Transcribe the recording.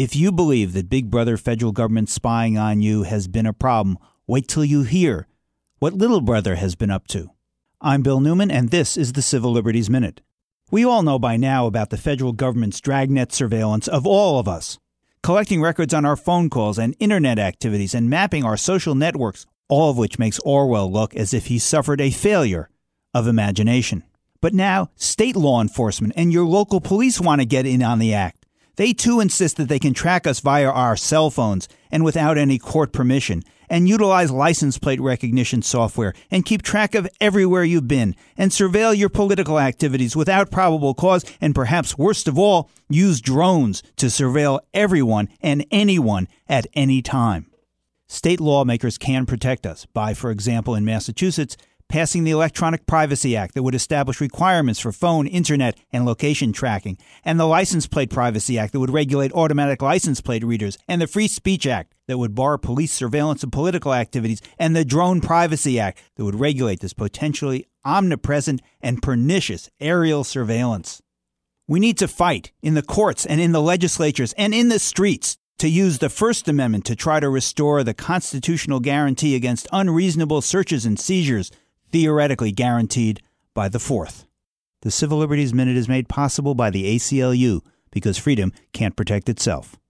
If you believe that Big Brother federal government spying on you has been a problem, wait till you hear what Little Brother has been up to. I'm Bill Newman, and this is the Civil Liberties Minute. We all know by now about the federal government's dragnet surveillance of all of us, collecting records on our phone calls and internet activities and mapping our social networks, all of which makes Orwell look as if he suffered a failure of imagination. But now, state law enforcement and your local police want to get in on the act. They too insist that they can track us via our cell phones and without any court permission, and utilize license plate recognition software and keep track of everywhere you've been, and surveil your political activities without probable cause, and perhaps worst of all, use drones to surveil everyone and anyone at any time. State lawmakers can protect us by, for example, in Massachusetts, passing the Electronic Privacy Act that would establish requirements for phone, internet, and location tracking, and the License Plate Privacy Act that would regulate automatic license plate readers, and the Free Speech Act that would bar police surveillance of political activities, and the Drone Privacy Act that would regulate this potentially omnipresent and pernicious aerial surveillance. We need to fight in the courts and in the legislatures and in the streets to use the First Amendment to try to restore the constitutional guarantee against unreasonable searches and seizures theoretically guaranteed by the Fourth. The Civil Liberties Minute is made possible by the ACLU because freedom can't protect itself.